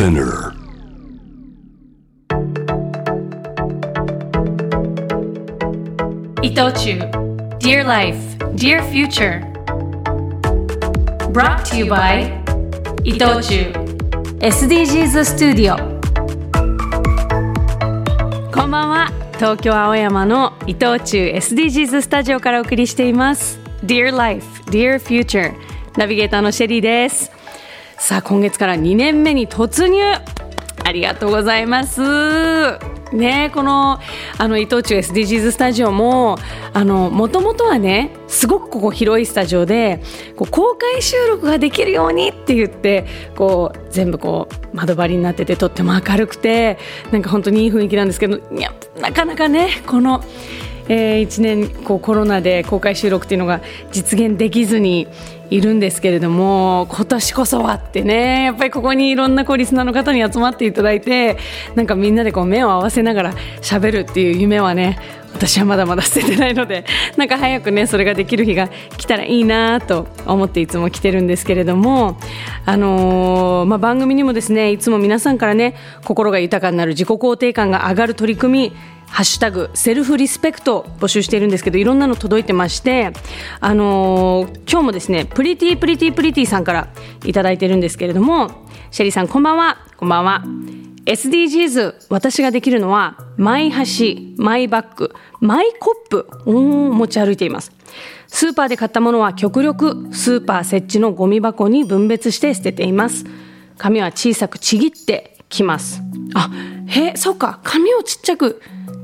Spinner. 伊藤忠 Dear Life, Dear Future Brought to you by 伊藤忠 SDGs スタジオこんばんは東京青山の伊藤忠 SDGs スタジオからお送りしています Dear Life, Dear Future ナビゲーターのシェリーですさあ今月から2年目に突入。ありがとうございます。ねこのあの伊藤忠 SDGs スタジオももともとはねすごくここ広いスタジオでこう公開収録ができるようにって言ってこう全部こう窓張りになっててとっても明るくてなんか本当にいい雰囲気なんですけどやなかなかねこのえー、1年こうコロナで公開収録っていうのが実現できずにいるんですけれども今年こそはってねやっぱりここにいろんなこうリスナーの方に集まっていただいてなんかみんなでこう目を合わせながら喋るっていう夢はね私はまだまだ捨ててないのでなんか早くねそれができる日が来たらいいなと思っていつも来てるんですけれども、あのー、まあ、番組にもですねいつも皆さんからね心が豊かになる自己肯定感が上がる取り組みハッシュタグセルフリスペクト募集しているんですけどいろんなの届いてましてあのー、今日もですねプリティプリティプリティさんからいただいてるんですけれどもシェリーさんこんばんは。こんばんは。SDGs 私ができるのはマイ箸マイバッグマイコップを持ち歩いています。スーパーで買ったものは極力スーパー設置のゴミ箱に分別して捨てています。紙は小さくちぎってきます。あへそうか。紙をちっちゃく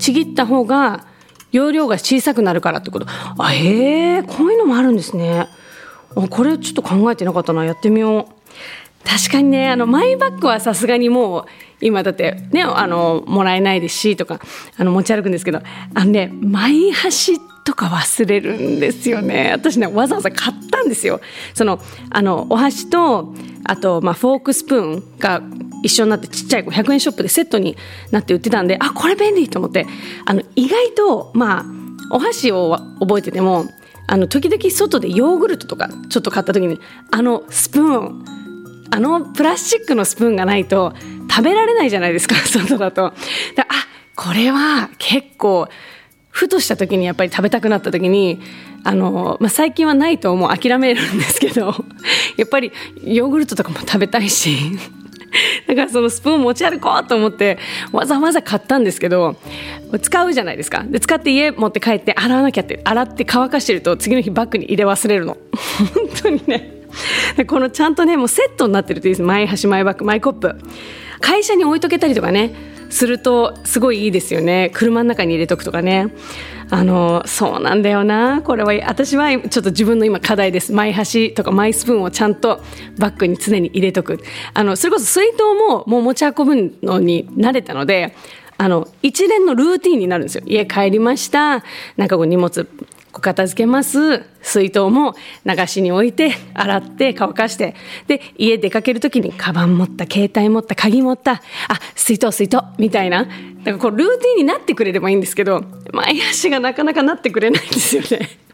ちぎった方が容量が小さくなるからってこと。あへえこういうのもあるんですね。あこれちょっと考えてなかったな。やってみよう。確かにねあのマイバッグはさすがにもう今だってねあのもらえないですしとかあの持ち歩くんですけど。あのねマイ箸とか忘れるんですよね。私ねわざわざ買ったんですよ。そのあのお箸とあと、まあ、フォークスプーンが一緒になってちっちゃい100円ショップでセットになって売ってたんであこれ便利と思って。あの意外とまあお箸を覚えててもあの時々外でヨーグルトとかちょっと買った時にあのスプーンあのプラスチックのスプーンがないと食べられないじゃないですか 外だと。だあこれは結構ふとした時にやっぱり食べたくなった時にあの、まあ、最近はないともう諦めるんですけど やっぱりヨーグルトとかも食べたいし だからそのスプーン持ち歩こうと思ってわざわざ買ったんですけど使うじゃないですか。で使って家持って帰って洗わなきゃって洗って乾かしてると次の日バッグに入れ忘れるの。本当にね。このちゃんとねもうセットになってるといいです。マイ箸マイバッグマイコップ。会社に置いとけたりとかね。するとすごいいいですよね。車の中に入れとくとかね。あのそうなんだよな。これは私はちょっと自分の今課題です。マイ箸とかマイスプーンをちゃんとバッグに常に入れとく。あのそれこそ水筒ももう持ち運ぶのに慣れたのであの一連のルーティンになるんですよ。家帰りました。なんかこう荷物片付けます。水筒も流しに置いて洗って乾かして。で家出かける時にカバン持った携帯持った鍵持った。あ水筒水筒みたいな。なんかこうルーティンになってくれればいいんですけどマイ箸がなかなかなってくれないんですよね。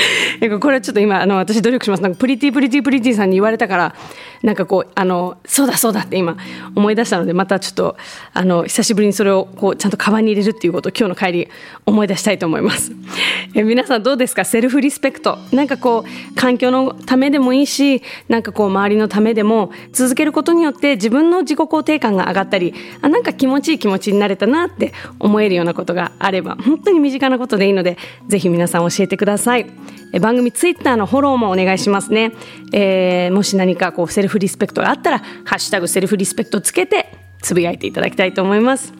これはちょっと今あの私努力します。なんかプリティプリティプリティさんに言われたからなんかこうあのそうだそうだって今思い出したのでまたちょっとあの久しぶりにそれをこうちゃんとカバンに入れるっていうことを今日の帰り思い出したいと思います。え皆さんどうですか？セルフリスペクト。なんかこう環境のためでもいいしなんかこう周りのためでも続けることによって自分の自己肯定感が上がったりあなんか気持ちいい気持ちになれたなって思えるようなことがあれば本当に身近なことでいいのでぜひ皆さん教えてください。番組ツイッターのフォローもお願いしますね、えー、もし何かこうセルフリスペクトがあったら「ハッシュタグセルフリスペクト」つけてつぶやいていただきたいと思います。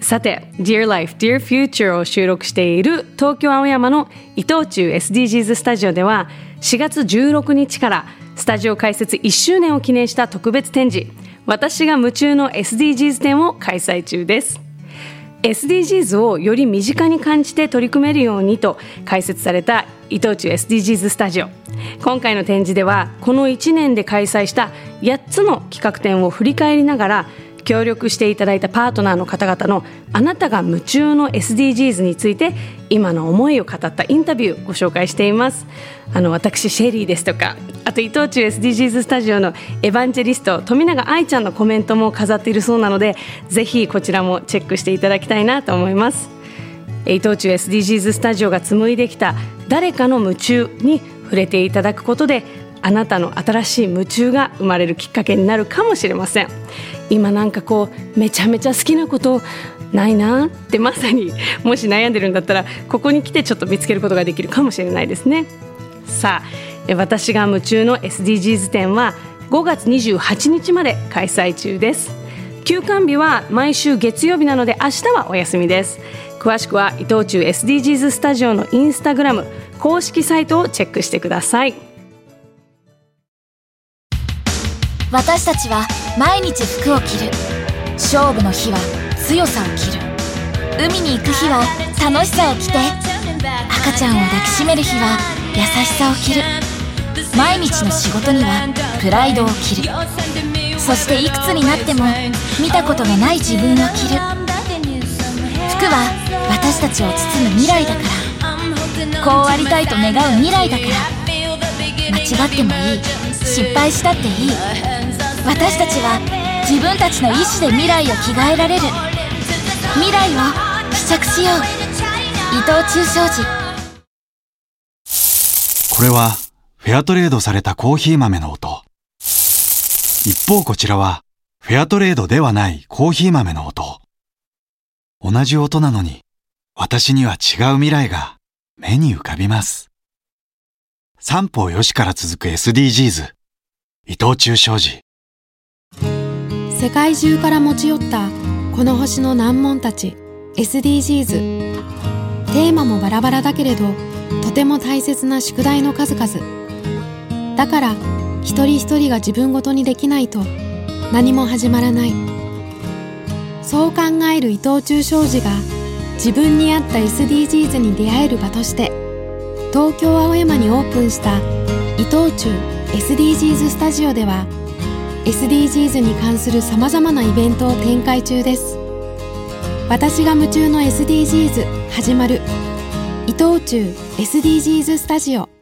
さて「Dear Life, Dear Future」を収録している東京青山の伊藤忠 SDGs スタジオでは4月16日からスタジオ開設1周年を記念した特別展示「私が夢中の SDGs 展」を開催中です。SDGs をより身近に感じて取り組めるようにと開設された伊藤忠 SDGs スタジオ。今回の展示ではこの1年で開催した8つの企画展を振り返りながら協力していただいたパートナーの方々のあなたが夢中の SDGs について今の思いを語ったインタビューご紹介しています。あの私シェリーですとかあと伊藤忠 SDGs スタジオのエヴァンジェリスト富永愛ちゃんのコメントも飾っているそうなのでぜひこちらもチェックしていただきたいなと思います。伊藤忠 SDGs スタジオが紡いできた誰かの夢中に触れていただくことであなたの新しい夢中が生まれるきっかけになるかもしれません。今なんかこうめちゃめちゃ好きなことないなってまさにもし悩んでるんだったらここに来てちょっと見つけることができるかもしれないですね。さあ私が夢中の SDGs 展は5月28日まで開催中です。休館日は毎週月曜日なので明日はお休みです。詳しくは伊藤忠 SDGs スタジオのインスタグラム公式サイトをチェックしてください。私たちは毎日服を着る。勝負の日は強さを着る。海に行く日は楽しさを着て赤ちゃんを抱きしめる日は優しさを着る。毎日の仕事にはプライドを着る。そしていくつになっても見たことのない自分を着る。服は私たちを包む未来だから。こうありたいと願う未来だから。間違ってもいい。失敗したっていい。私たちは自分たちの意志で未来を着替えられる。未来を試着しよう。伊藤忠商事。これはフェアトレードされたコーヒー豆の音。一方こちらはフェアトレードではないコーヒー豆の音。同じ音なのに私には違う未来が目に浮かびます。三方よしから続く SDGs 伊藤忠商事。世界中から持ち寄ったこの星の難問たち。SDGs テーマもバラバラだけれどとても大切な宿題の数々。だから一人一人が自分ごとにできないと何も始まらない。そう考える伊藤忠商事が自分に合った SDGs に出会える場として東京青山にオープンした伊藤忠 SDGs スタジオでは SDGs に関するさまざまなイベントを展開中です。私が夢中の SDGs 始まる伊藤忠 SDGs スタジオ。